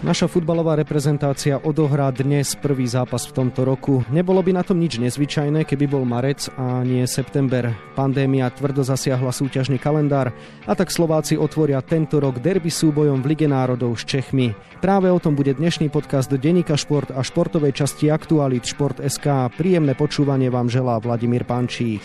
Naša futbalová reprezentácia odohrá dnes prvý zápas v tomto roku. Nebolo by na tom nič nezvyčajné, keby bol marec a nie september. Pandémia tvrdo zasiahla súťažný kalendár a tak Slováci otvoria tento rok derby súbojom v Lige národov s Čechmi. Práve o tom bude dnešný podcast Denika Šport a športovej časti Aktualit Šport.sk. Príjemné počúvanie vám želá Vladimír Pančík.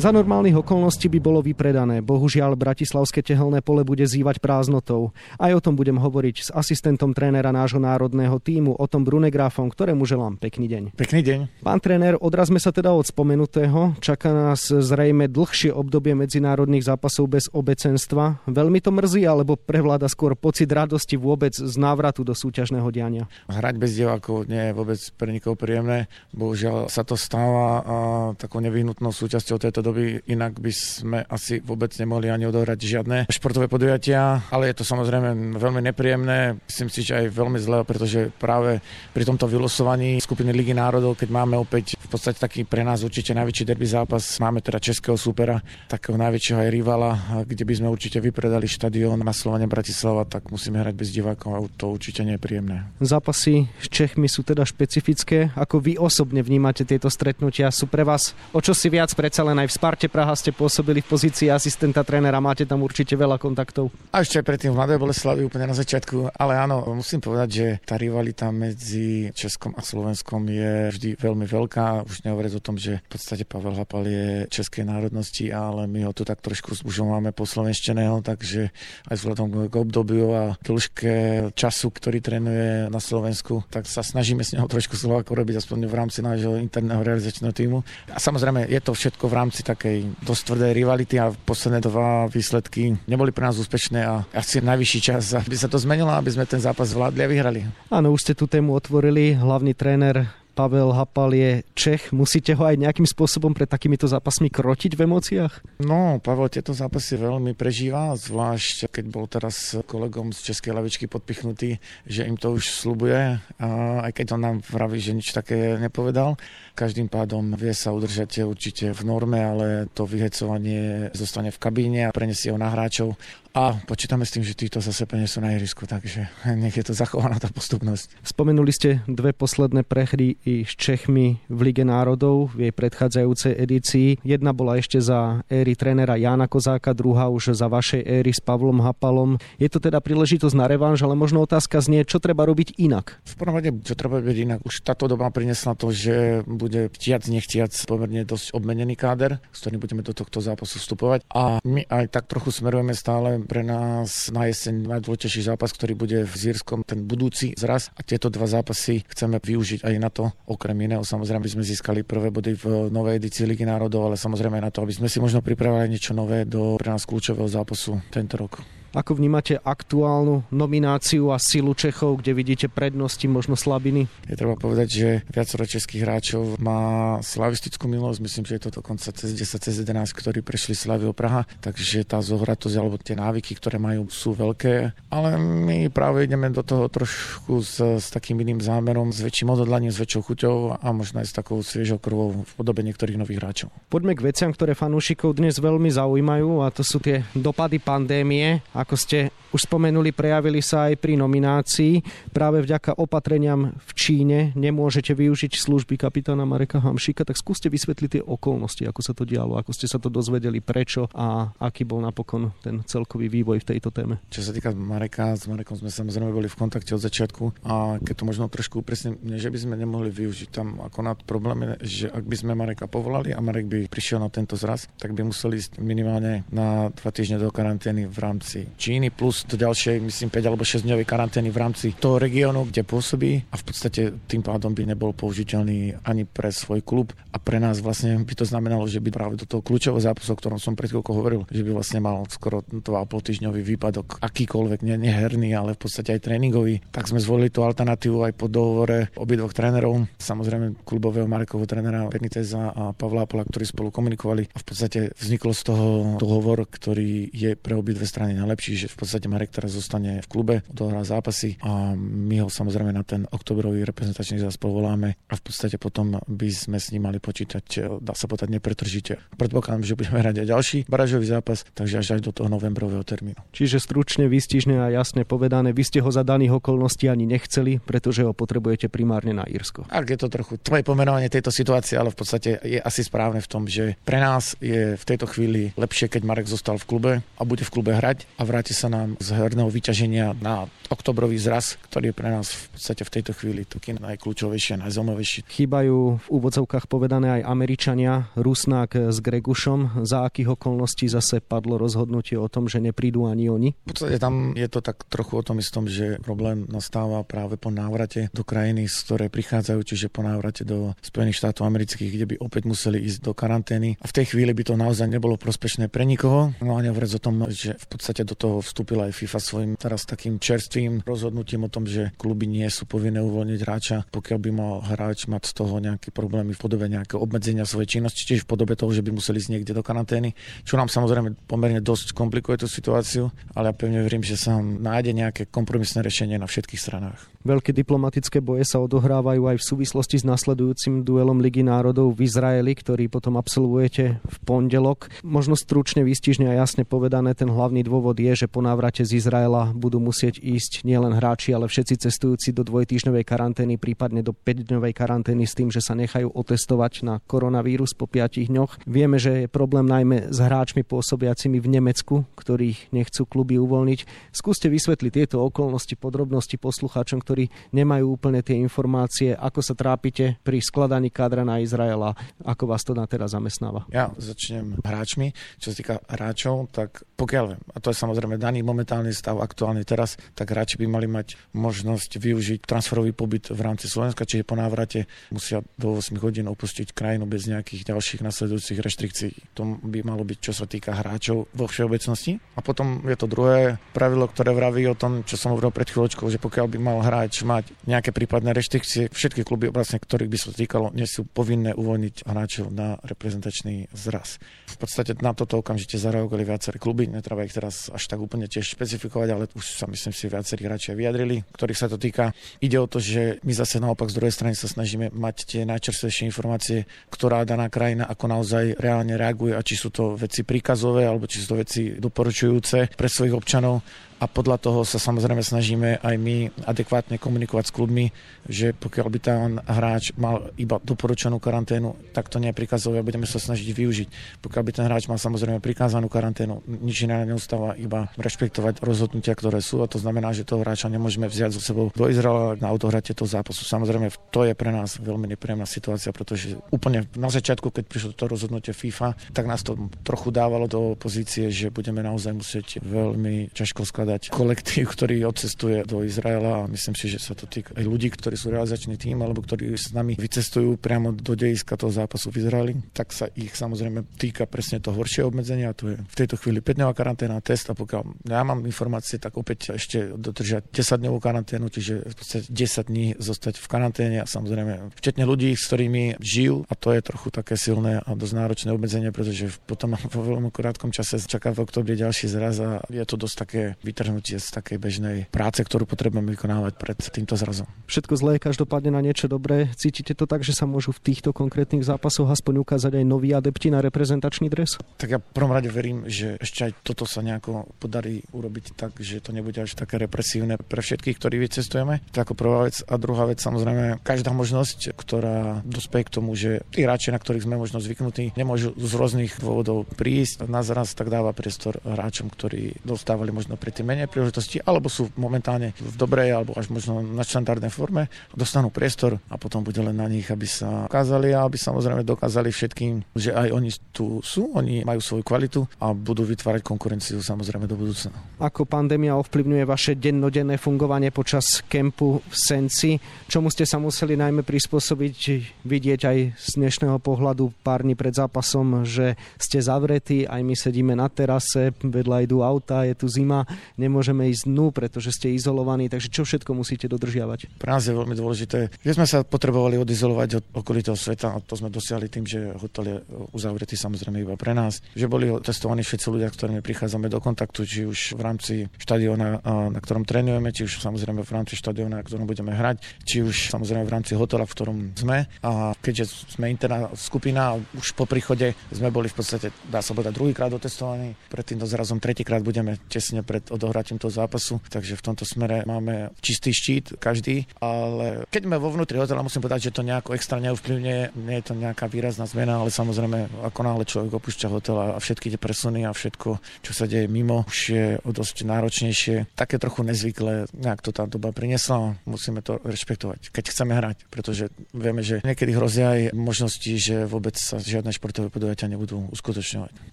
Za normálnych okolností by bolo vypredané. Bohužiaľ, Bratislavské tehelné pole bude zývať prázdnotou. Aj o tom budem hovoriť s asistentom trénera nášho národného týmu, o tom Brunegráfom, ktorému želám pekný deň. Pekný deň. Pán tréner, odrazme sa teda od spomenutého. Čaká nás zrejme dlhšie obdobie medzinárodných zápasov bez obecenstva. Veľmi to mrzí, alebo prevláda skôr pocit radosti vôbec z návratu do súťažného diania? Hrať bez divákov nie je vôbec pre nikoho príjemné. Bohužiaľ sa to stáva a takou nevyhnutnou súčasťou tejto doby, inak by sme asi vôbec nemohli ani odohrať žiadne športové podujatia, ale je to samozrejme veľmi nepríjemné, myslím si, že aj veľmi zlé, pretože práve pri tomto vylosovaní skupiny Ligy národov, keď máme opäť v podstate taký pre nás určite najväčší derby zápas, máme teda českého supera, takého najväčšieho aj rivala, kde by sme určite vypredali štadión na Slovene Bratislava, tak musíme hrať bez divákov a to určite nie je príjemné. Zápasy s Čechmi sú teda špecifické. Ako vy osobne vnímate tieto stretnutia? Sú pre vás o čo si viac predsa len aj v Sparte Praha ste pôsobili v pozícii asistenta trénera, máte tam určite veľa kontaktov. A ešte predtým v Mladej Boleslavi úplne na začiatku, ale áno, musím povedať, že tá rivalita medzi Českom a Slovenskom je vždy veľmi veľká. Už nehovoriac o tom, že v podstate Pavel Hapal je českej národnosti, ale my ho tu tak trošku už máme poslovenšteného, takže aj vzhľadom k obdobiu a dĺžke času, ktorý trénuje na Slovensku, tak sa snažíme s neho trošku Slovákov robiť aspoň v rámci nášho interného realizačného týmu. A samozrejme je to všetko v rámci takej dosť tvrdej rivality a posledné dva výsledky neboli pre nás úspešné a asi najvyšší čas, aby sa to zmenilo, aby sme ten zápas zvládli a vyhrali. Áno, už ste tú tému otvorili. Hlavný tréner Pavel Hapal je Čech. Musíte ho aj nejakým spôsobom pred takýmito zápasmi krotiť v emóciách? No, Pavel tieto zápasy veľmi prežíva, zvlášť keď bol teraz kolegom z Českej lavičky podpichnutý, že im to už slubuje, a aj keď on nám vraví, že nič také nepovedal. Každým pádom vie sa udržať určite v norme, ale to vyhecovanie zostane v kabíne a prenesie ho na hráčov a počítame s tým, že títo zase prenesú na ihrisku, takže nech je to zachovaná tá postupnosť. Spomenuli ste dve posledné prehry i s Čechmi v Lige národov v jej predchádzajúcej edícii. Jedna bola ešte za éry trénera Jána Kozáka, druhá už za vašej éry s Pavlom Hapalom. Je to teda príležitosť na revanš, ale možno otázka znie, čo treba robiť inak? V prvom rade, čo treba robiť inak. Už táto doba priniesla to, že bude chtiac, nechtiac pomerne dosť obmenený káder, s ktorým budeme do tohto zápasu vstupovať. A my aj tak trochu smerujeme stále pre nás na jeseň najdôležitejší zápas, ktorý bude v Zírskom, ten budúci zraz. A tieto dva zápasy chceme využiť aj na to, okrem iného, samozrejme, aby sme získali prvé body v novej edícii Ligy národov, ale samozrejme aj na to, aby sme si možno pripravili niečo nové do pre nás kľúčového zápasu tento rok. Ako vnímate aktuálnu nomináciu a silu Čechov, kde vidíte prednosti, možno slabiny? Je treba povedať, že viacero českých hráčov má slavistickú milosť, myslím, že je to dokonca cez 10, cez 11, ktorí prešli Slavio Praha, takže tá zohratosť alebo tie návyky, ktoré majú, sú veľké, ale my práve ideme do toho trošku s, s takým iným zámerom, s väčším odhodlaním, s väčšou chuťou a možno aj s takou sviežou krvou v podobe niektorých nových hráčov. Poďme k veciam, ktoré fanúšikov dnes veľmi zaujímajú a to sú tie dopady pandémie ako ste už spomenuli, prejavili sa aj pri nominácii. Práve vďaka opatreniam v Číne nemôžete využiť služby kapitána Mareka Hamšika, tak skúste vysvetliť tie okolnosti, ako sa to dialo, ako ste sa to dozvedeli, prečo a aký bol napokon ten celkový vývoj v tejto téme. Čo sa týka Mareka, s Marekom sme samozrejme boli v kontakte od začiatku a keď to možno trošku upresním, že by sme nemohli využiť tam ako na problém je, že ak by sme Mareka povolali a Marek by prišiel na tento zraz, tak by museli ísť minimálne na dva týždne do karantény v rámci Číny plus do ďalšej, myslím, 5 alebo 6 dňovej karantény v rámci toho regiónu, kde pôsobí. A v podstate tým pádom by nebol použiteľný ani pre svoj klub. A pre nás vlastne by to znamenalo, že by práve do toho kľúčového zápasu, o ktorom som pred chvíľkou hovoril, že by vlastne mal skoro 2,5 týždňový výpadok, akýkoľvek, nie, neherný, ale v podstate aj tréningový. Tak sme zvolili tú alternatívu aj po dohovore obidvoch trénerov, samozrejme klubového Marekovho trénera Beniteza a Pavla Pola, ktorí spolu komunikovali. A v podstate vzniklo z toho dohovor, ktorý je pre obidve strany najlepší najlepší, že v podstate Marek teraz zostane v klube, odohrá zápasy a my ho samozrejme na ten oktobrový reprezentačný zás povoláme a v podstate potom by sme s ním mali počítať, dá sa povedať, nepretržite. Predpokladám, že budeme hrať aj ďalší barážový zápas, takže až, až do toho novembrového termínu. Čiže stručne, výstižne a jasne povedané, vy ste ho za daných okolností ani nechceli, pretože ho potrebujete primárne na Írsko. Ak je to trochu tvoje pomenovanie tejto situácie, ale v podstate je asi správne v tom, že pre nás je v tejto chvíli lepšie, keď Marek zostal v klube a bude v klube hrať a vráti sa nám z herného vyťaženia na oktobrový zraz, ktorý je pre nás v podstate v tejto chvíli taký najkľúčovejší a najzomovejší. Chýbajú v úvodzovkách povedané aj Američania, Rusnák s Gregušom. Za akých okolností zase padlo rozhodnutie o tom, že neprídu ani oni? V podstate tam je to tak trochu o tom istom, že problém nastáva práve po návrate do krajiny, z ktorej prichádzajú, čiže po návrate do Spojených štátov amerických, kde by opäť museli ísť do karantény. A v tej chvíli by to naozaj nebolo prospešné pre nikoho. No a nehovoriac o tom, že v podstate do toho vstúpila aj FIFA svojim teraz takým čerstvým rozhodnutím o tom, že kluby nie sú povinné uvoľniť hráča, pokiaľ by mal hráč mať z toho nejaké problémy v podobe nejakého obmedzenia svojej činnosti, čiže v podobe toho, že by museli ísť niekde do karantény, čo nám samozrejme pomerne dosť komplikuje tú situáciu, ale ja pevne verím, že sa nájde nejaké kompromisné riešenie na všetkých stranách. Veľké diplomatické boje sa odohrávajú aj v súvislosti s nasledujúcim duelom Ligy národov v Izraeli, ktorý potom absolvujete v pondelok. Možno stručne, výstižne a jasne povedané, ten hlavný dôvod je, že po návrate z Izraela budú musieť ísť nielen hráči, ale všetci cestujúci do dvojtýždňovej karantény, prípadne do 5-dňovej karantény s tým, že sa nechajú otestovať na koronavírus po 5 dňoch. Vieme, že je problém najmä s hráčmi pôsobiacimi v Nemecku, ktorých nechcú kluby uvoľniť. Skúste vysvetliť tieto okolnosti, podrobnosti poslucháčom, ktorí nemajú úplne tie informácie, ako sa trápite pri skladaní kádra na Izraela, ako vás to na teraz zamestnáva. Ja začnem hráčmi. Čo sa týka hráčov, tak pokiaľ viem, a to je samozrejme daný momentálny stav aktuálny teraz, tak hráči by mali mať možnosť využiť transferový pobyt v rámci Slovenska, čiže po návrate musia do 8 hodín opustiť krajinu bez nejakých ďalších nasledujúcich reštrikcií. To by malo byť, čo sa týka hráčov vo všeobecnosti. A potom je to druhé pravidlo, ktoré vraví o tom, čo som hovoril pred chvíľočkou, že pokiaľ by mal hráč mať nejaké prípadné reštrikcie, všetky kluby vlastne, ktorých by sa týkalo, nie sú povinné uvoľniť hráčov na reprezentačný zraz. V podstate na toto okamžite zareagovali viaceré kluby, netreba ich teraz až tak úplne tiež špecifikovať, ale už sa myslím si viacerí hráči vyjadrili, ktorých sa to týka. Ide o to, že my zase naopak z druhej strany sa snažíme mať tie najčerstvejšie informácie, ktorá daná krajina ako naozaj reálne reaguje a či sú to veci príkazové alebo či sú to veci doporučujúce pre svojich občanov a podľa toho sa samozrejme snažíme aj my adekvátne komunikovať s klubmi, že pokiaľ by ten hráč mal iba doporučenú karanténu, tak to nie je prikazové a budeme sa snažiť využiť. Pokiaľ by ten hráč mal samozrejme prikázanú karanténu, nič iné neustáva, iba rešpektovať rozhodnutia, ktoré sú a to znamená, že toho hráča nemôžeme vziať so sebou do Izraela na odohratie toho zápasu. Samozrejme, to je pre nás veľmi nepríjemná situácia, pretože úplne na začiatku, keď prišlo to rozhodnutie FIFA, tak nás to trochu dávalo do pozície, že budeme naozaj musieť veľmi ťažko skladať hľadať kolektív, ktorý odcestuje do Izraela a myslím si, že sa to týka aj ľudí, ktorí sú realizačný tým alebo ktorí s nami vycestujú priamo do dejiska toho zápasu v Izraeli, tak sa ich samozrejme týka presne to horšie obmedzenia, to je v tejto chvíli 5-dňová karanténa, test a pokiaľ ja mám informácie, tak opäť ešte dodržať 10-dňovú karanténu, čiže v podstate 10 dní zostať v karanténe a samozrejme včetne ľudí, s ktorými žijú a to je trochu také silné a dosť náročné obmedzenie, pretože potom vo veľmi krátkom čase čaká v oktobri ďalší zraz a je to dosť také vytrhnutie z takej bežnej práce, ktorú potrebujeme vykonávať pred týmto zrazom. Všetko zlé, každopádne na niečo dobré. Cítite to tak, že sa môžu v týchto konkrétnych zápasoch aspoň ukázať aj noví adepti na reprezentačný dres? Tak ja prvom rade verím, že ešte aj toto sa nejako podarí urobiť tak, že to nebude až také represívne pre všetkých, ktorí vycestujeme. To ako prvá vec. A druhá vec, samozrejme, každá možnosť, ktorá dospeje k tomu, že tí hráči, na ktorých sme možno zvyknutí, nemôžu z rôznych dôvodov prísť na zraz, tak dáva priestor hráčom, ktorí dostávali možno predtým menej príležitosti, alebo sú momentálne v dobrej alebo až možno na štandardnej forme, dostanú priestor a potom bude len na nich, aby sa ukázali a aby samozrejme dokázali všetkým, že aj oni tu sú, oni majú svoju kvalitu a budú vytvárať konkurenciu samozrejme do budúcna. Ako pandémia ovplyvňuje vaše dennodenné fungovanie počas kempu v Senci? Čomu ste sa museli najmä prispôsobiť, vidieť aj z dnešného pohľadu pár dní pred zápasom, že ste zavretí, aj my sedíme na terase, vedľa idú auta, je tu zima, nemôžeme ísť dnu, pretože ste izolovaní, takže čo všetko musíte dodržiavať? Pre nás je veľmi dôležité, že sme sa potrebovali odizolovať od okolitého sveta a to sme dosiahli tým, že hotel je uzavretý samozrejme iba pre nás, že boli testovaní všetci ľudia, ktorými prichádzame do kontaktu, či už v rámci štadióna, na ktorom trénujeme, či už samozrejme v rámci štadióna, na ktorom budeme hrať, či už samozrejme v rámci hotela, v ktorom sme. A keďže sme interná skupina, už po príchode sme boli v podstate, dá sa povedať, druhýkrát otestovaní, predtým to zrazom tretíkrát budeme tesne pred odohratím toho zápasu, takže v tomto smere máme čistý štít každý, ale keď sme vo vnútri hotela, musím povedať, že to nejako extra neovplyvňuje, nie je to nejaká výrazná zmena, ale samozrejme, ako náhle človek opúšťa hotel a všetky tie presuny a všetko, čo sa deje mimo, už je o dosť náročnejšie. Také trochu nezvyklé, nejak to tá doba priniesla, musíme to rešpektovať, keď chceme hrať, pretože vieme, že niekedy hrozia aj možnosti, že vôbec sa žiadne športové podujatia nebudú uskutočňovať.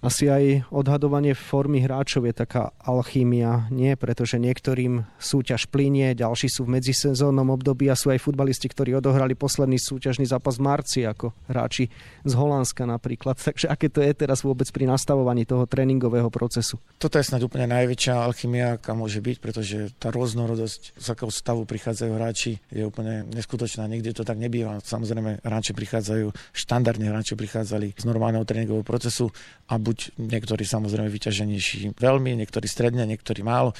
Asi aj odhadovanie formy hráčov je taká nie? Pretože niektorým súťaž plinie, ďalší sú v medzisezónnom období a sú aj futbalisti, ktorí odohrali posledný súťažný zápas v marci, ako hráči z Holandska napríklad. Takže aké to je teraz vôbec pri nastavovaní toho tréningového procesu? Toto je snad úplne najväčšia alchymia, aká môže byť, pretože tá rôznorodosť, z akého stavu prichádzajú hráči, je úplne neskutočná. Nikdy to tak nebýva. Samozrejme, hráči prichádzajú, štandardne hráči prichádzali z normálneho tréningového procesu a buď niektorí samozrejme vyťaženejší veľmi, niektorí stredne, niektorí málo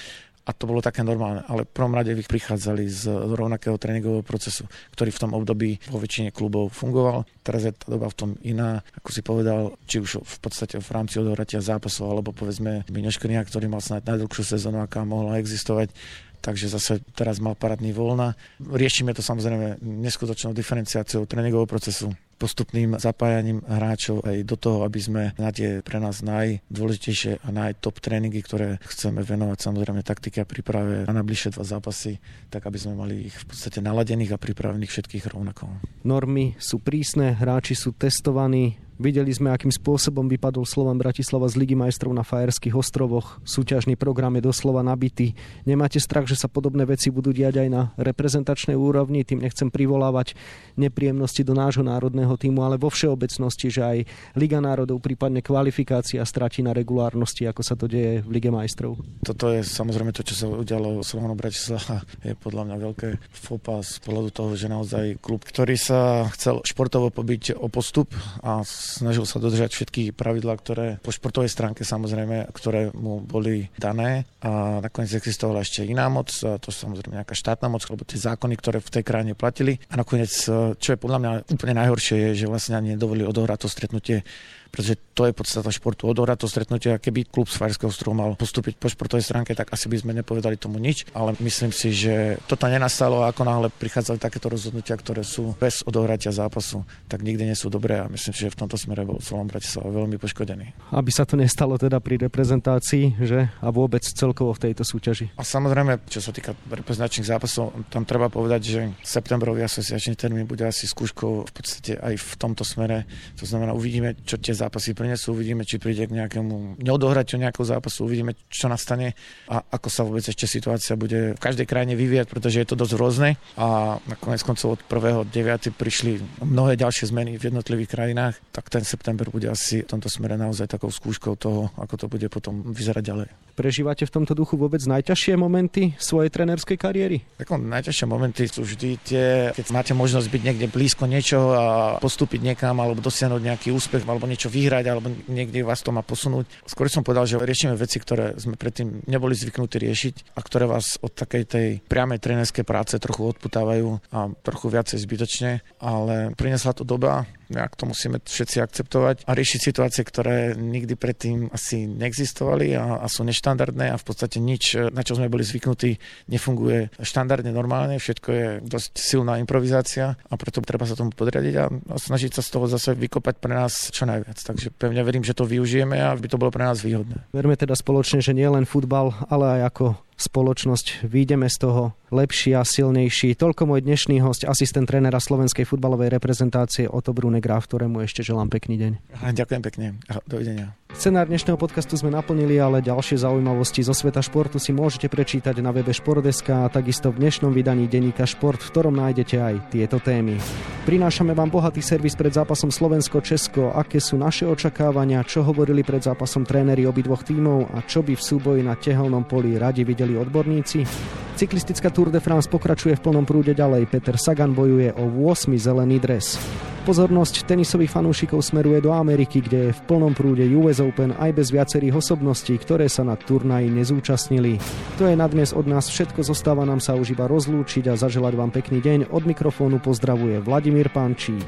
a to bolo také normálne. Ale v prvom rade prichádzali z rovnakého tréningového procesu, ktorý v tom období vo väčšine klubov fungoval. Teraz je tá doba v tom iná, ako si povedal, či už v podstate v rámci odohratia zápasov, alebo povedzme Miňoškrnia, ktorý mal snáď najdlhšiu sezónu, aká mohla existovať takže zase teraz mal paradný voľna. Riešime to samozrejme neskutočnou diferenciáciou tréningového procesu, postupným zapájaním hráčov aj do toho, aby sme na tie pre nás najdôležitejšie a najtop tréningy, ktoré chceme venovať samozrejme taktike a príprave na najbližšie dva zápasy, tak aby sme mali ich v podstate naladených a pripravených všetkých rovnako. Normy sú prísne, hráči sú testovaní, Videli sme, akým spôsobom vypadol Slovan Bratislava z Ligy majstrov na Fajerských ostrovoch. Súťažný program je doslova nabitý. Nemáte strach, že sa podobné veci budú diať aj na reprezentačnej úrovni? Tým nechcem privolávať nepríjemnosti do nášho národného týmu, ale vo všeobecnosti, že aj Liga národov, prípadne kvalifikácia stratí na regulárnosti, ako sa to deje v Lige majstrov. Toto je samozrejme to, čo sa udialo Slovanu Bratislava. Je podľa mňa veľké fopa z pohľadu toho, že naozaj klub, ktorý sa chcel športovo pobiť o postup a snažil sa dodržať všetky pravidlá, ktoré po športovej stránke samozrejme, ktoré mu boli dané a nakoniec existovala ešte iná moc, to samozrejme nejaká štátna moc, alebo tie zákony, ktoré v tej krajine platili. A nakoniec, čo je podľa mňa úplne najhoršie, je, že vlastne ani nedovolili odohrať to stretnutie pretože to je podstata športu. Odohrať to stretnutie, a keby klub z Fajerského ostrovu mal postúpiť po športovej stránke, tak asi by sme nepovedali tomu nič, ale myslím si, že toto nenastalo ako náhle prichádzali takéto rozhodnutia, ktoré sú bez odohratia zápasu, tak nikdy nie sú dobré a myslím si, že v tomto smere bol Slovan Bratislava veľmi poškodený. Aby sa to nestalo teda pri reprezentácii, že a vôbec celkovo v tejto súťaži. A samozrejme, čo sa týka reprezentačných zápasov, tam treba povedať, že septembrový asociačný termín bude asi skúškou v podstate aj v tomto smere. To znamená, uvidíme, čo tie zápasy prinesú, uvidíme, či príde k nejakému neodohraťu nejakého zápasu, uvidíme, čo nastane a ako sa vôbec ešte situácia bude v každej krajine vyvíjať, pretože je to dosť rôzne a nakoniec koncov od 1.9. prišli mnohé ďalšie zmeny v jednotlivých krajinách, tak ten september bude asi v tomto smere naozaj takou skúškou toho, ako to bude potom vyzerať ďalej. Prežívate v tomto duchu vôbec najťažšie momenty svojej trénerskej kariéry? Tako, najťažšie momenty sú vždy tie, keď máte možnosť byť niekde blízko niečo a postúpiť niekam alebo dosiahnuť nejaký úspech alebo niečo vyhrať alebo niekde vás to má posunúť. Skôr som povedal, že riešime veci, ktoré sme predtým neboli zvyknutí riešiť a ktoré vás od takej tej priamej trénerskej práce trochu odputávajú a trochu viacej zbytočne, ale prinesla to doba, nejak to musíme všetci akceptovať a riešiť situácie, ktoré nikdy predtým asi neexistovali a, a sú neštandardné a v podstate nič, na čo sme boli zvyknutí, nefunguje štandardne normálne, všetko je dosť silná improvizácia a preto treba sa tomu podriadiť a, a snažiť sa z toho zase vykopať pre nás čo najviac. Takže pevne verím, že to využijeme a aby to bolo pre nás výhodné. Verme teda spoločne, že nie len futbal, ale aj ako spoločnosť výjdeme z toho lepší a silnejší. Toľko môj dnešný host, asistent trénera slovenskej futbalovej reprezentácie Oto Brunegraf, ktorému ešte želám pekný deň. Ďakujem pekne. Dovidenia. Scenár dnešného podcastu sme naplnili, ale ďalšie zaujímavosti zo sveta športu si môžete prečítať na webe Športdeska a takisto v dnešnom vydaní denníka Šport, v ktorom nájdete aj tieto témy. Prinášame vám bohatý servis pred zápasom Slovensko-Česko, aké sú naše očakávania, čo hovorili pred zápasom tréneri obidvoch tímov a čo by v súboji na tehelnom poli radi videli odborníci. Cyklistická Tour de France pokračuje v plnom prúde ďalej. Peter Sagan bojuje o 8. zelený dres. Pozornosť tenisových fanúšikov smeruje do Ameriky, kde je v plnom prúde US Open aj bez viacerých osobností, ktoré sa na turnaji nezúčastnili. To je na dnes od nás všetko, zostáva nám sa už iba rozlúčiť a zaželať vám pekný deň. Od mikrofónu pozdravuje Vladimír Pančík.